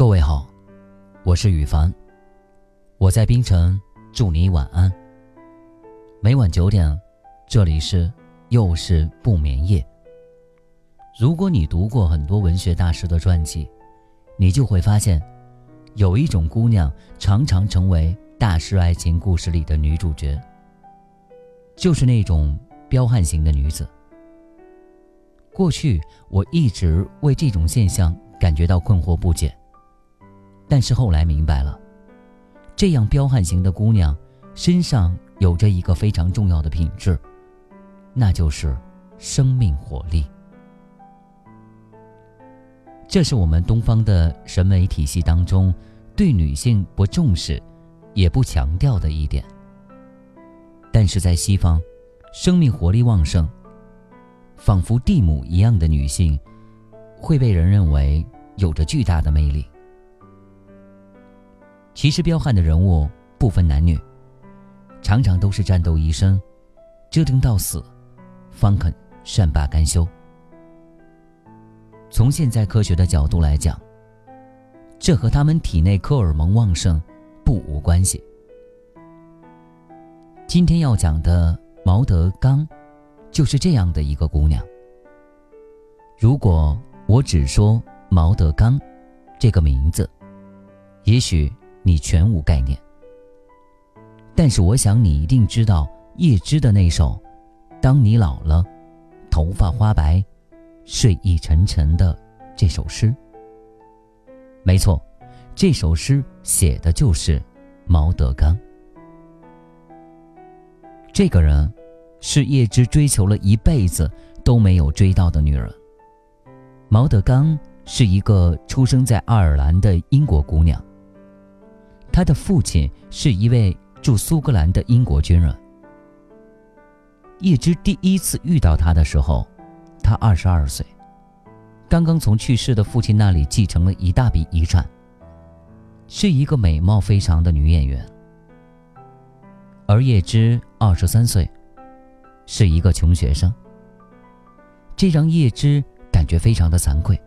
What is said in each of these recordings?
各位好，我是雨凡，我在冰城，祝你晚安。每晚九点，这里是又是不眠夜。如果你读过很多文学大师的传记，你就会发现，有一种姑娘常常成为大师爱情故事里的女主角，就是那种彪悍型的女子。过去我一直为这种现象感觉到困惑不解。但是后来明白了，这样彪悍型的姑娘身上有着一个非常重要的品质，那就是生命活力。这是我们东方的审美体系当中对女性不重视，也不强调的一点。但是在西方，生命活力旺盛，仿佛蒂姆一样的女性，会被人认为有着巨大的魅力。其实，彪悍的人物不分男女，常常都是战斗一生，折腾到死，方肯善罢甘休。从现在科学的角度来讲，这和他们体内荷尔蒙旺盛不无关系。今天要讲的毛德刚，就是这样的一个姑娘。如果我只说毛德刚这个名字，也许。你全无概念，但是我想你一定知道叶芝的那首《当你老了，头发花白，睡意沉沉》的这首诗。没错，这首诗写的就是毛德刚。这个人是叶芝追求了一辈子都没有追到的女人。毛德刚是一个出生在爱尔兰的英国姑娘。他的父亲是一位驻苏格兰的英国军人。叶芝第一次遇到他的时候，他二十二岁，刚刚从去世的父亲那里继承了一大笔遗产，是一个美貌非常的女演员。而叶芝二十三岁，是一个穷学生，这让叶芝感觉非常的惭愧。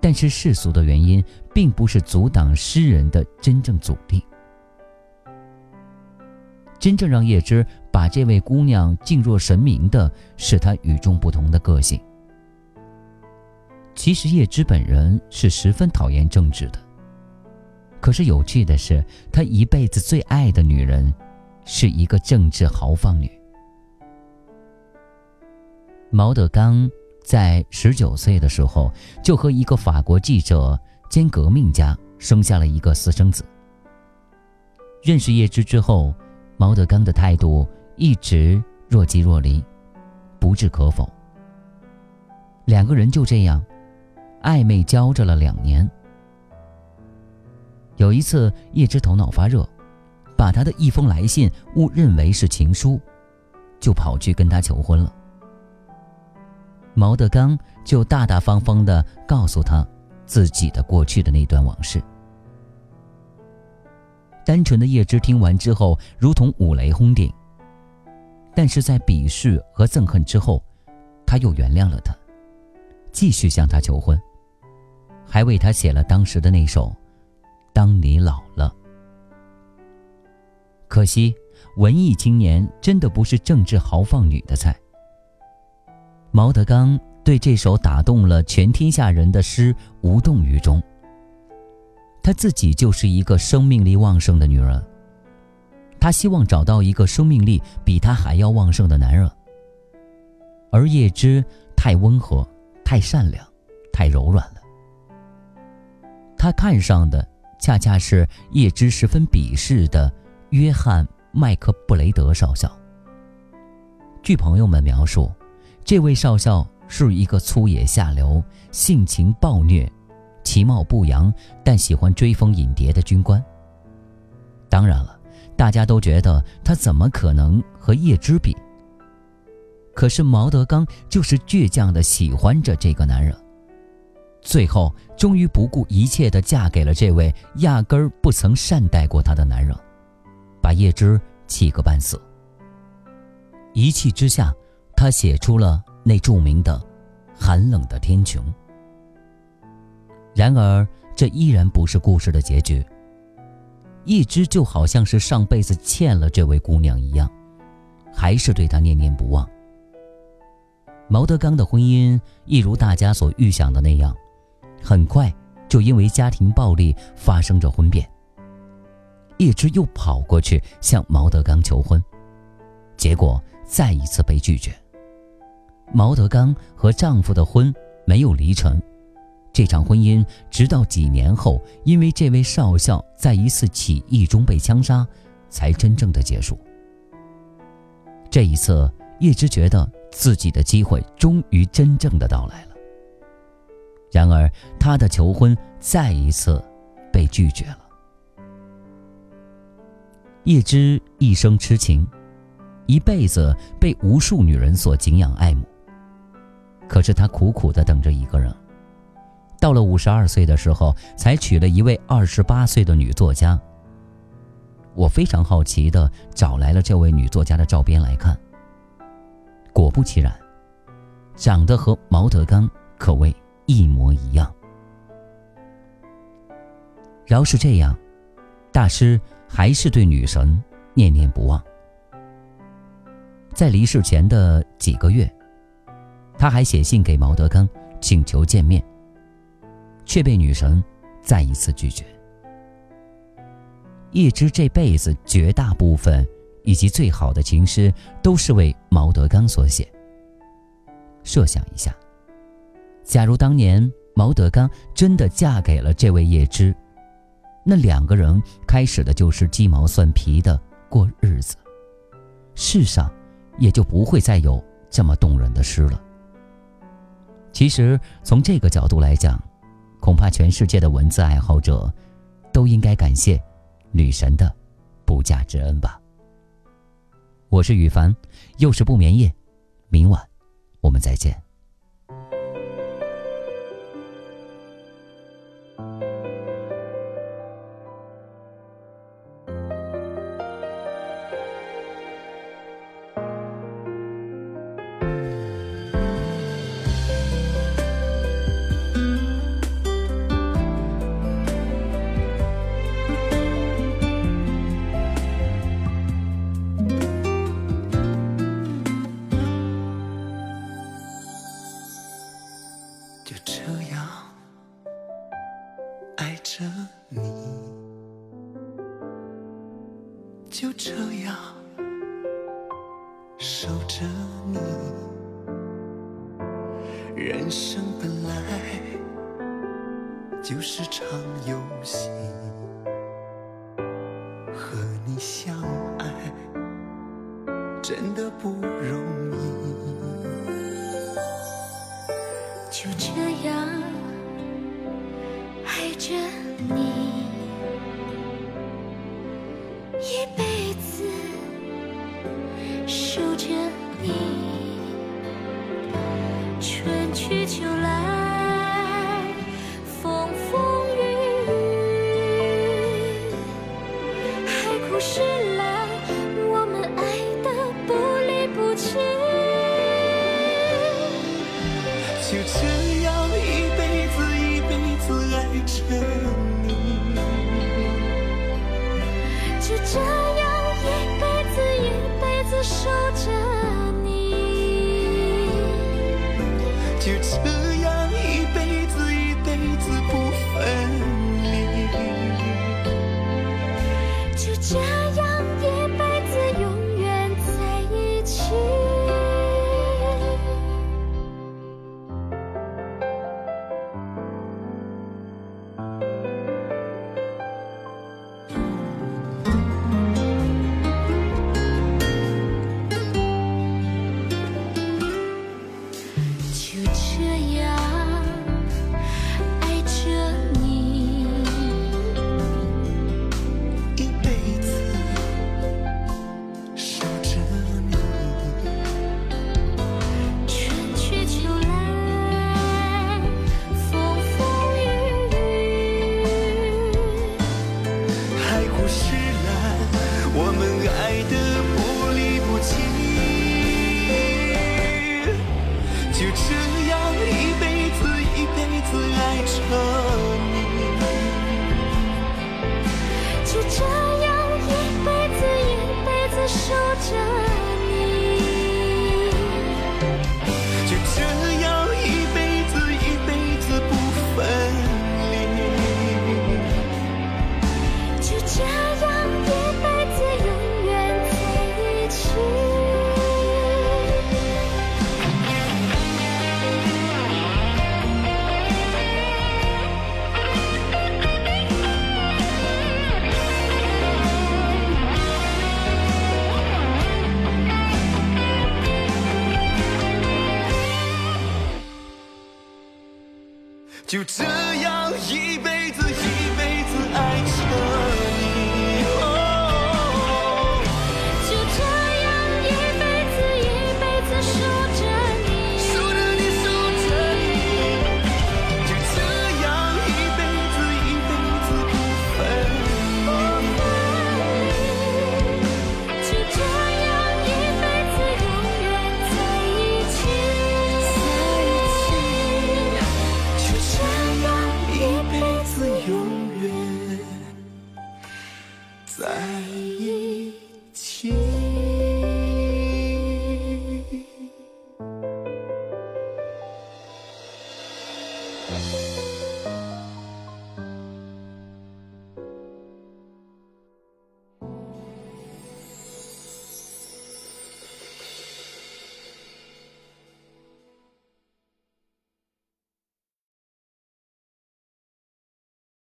但是世俗的原因，并不是阻挡诗人的真正阻力。真正让叶芝把这位姑娘敬若神明的，是她与众不同的个性。其实叶芝本人是十分讨厌政治的，可是有趣的是，她一辈子最爱的女人，是一个政治豪放女——毛德刚。在十九岁的时候，就和一个法国记者兼革命家生下了一个私生子。认识叶芝之后，毛德刚的态度一直若即若离，不置可否。两个人就这样暧昧交着了两年。有一次，叶芝头脑发热，把他的一封来信误认为是情书，就跑去跟他求婚了。毛德刚就大大方方地告诉他自己的过去的那段往事。单纯的叶芝听完之后，如同五雷轰顶。但是在鄙视和憎恨之后，他又原谅了他，继续向他求婚，还为他写了当时的那首《当你老了》。可惜，文艺青年真的不是政治豪放女的菜。毛德刚对这首打动了全天下人的诗无动于衷。他自己就是一个生命力旺盛的女人，他希望找到一个生命力比他还要旺盛的男人。而叶芝太温和、太善良、太柔软了，他看上的恰恰是叶芝十分鄙视的约翰·麦克布雷德少校。据朋友们描述。这位少校是一个粗野下流、性情暴虐、其貌不扬，但喜欢追风引蝶的军官。当然了，大家都觉得他怎么可能和叶芝比？可是毛德刚就是倔强的喜欢着这个男人，最后终于不顾一切的嫁给了这位压根儿不曾善待过她的男人，把叶芝气个半死。一气之下。他写出了那著名的《寒冷的天穹》。然而，这依然不是故事的结局。一直就好像是上辈子欠了这位姑娘一样，还是对她念念不忘。毛德刚的婚姻一如大家所预想的那样，很快就因为家庭暴力发生着婚变。叶芝又跑过去向毛德刚求婚，结果再一次被拒绝。毛德刚和丈夫的婚没有离成。这场婚姻直到几年后，因为这位少校在一次起义中被枪杀，才真正的结束。这一次，叶芝觉得自己的机会终于真正的到来了。然而，他的求婚再一次被拒绝了。叶芝一生痴情，一辈子被无数女人所敬仰爱慕，可是他苦苦的等着一个人。到了五十二岁的时候，才娶了一位二十八岁的女作家。我非常好奇的找来了这位女作家的照片来看。果不其然，长得和毛德刚可谓一模一样。饶是这样，大师还是对女神念念不忘。在离世前的几个月，他还写信给毛德刚，请求见面。却被女神再一次拒绝。叶芝这辈子绝大部分以及最好的情诗都是为毛德刚所写。设想一下，假如当年毛德刚真的嫁给了这位叶芝，那两个人开始的就是鸡毛蒜皮的过日子，世上也就不会再有这么动人的诗了。其实从这个角度来讲，恐怕全世界的文字爱好者，都应该感谢女神的不嫁之恩吧。我是羽凡，又是不眠夜，明晚我们再见。就这样爱着你，就这样守着你，人生本来就是场游戏，和你相爱真的不容易。春去秋来一辈就这样一辈子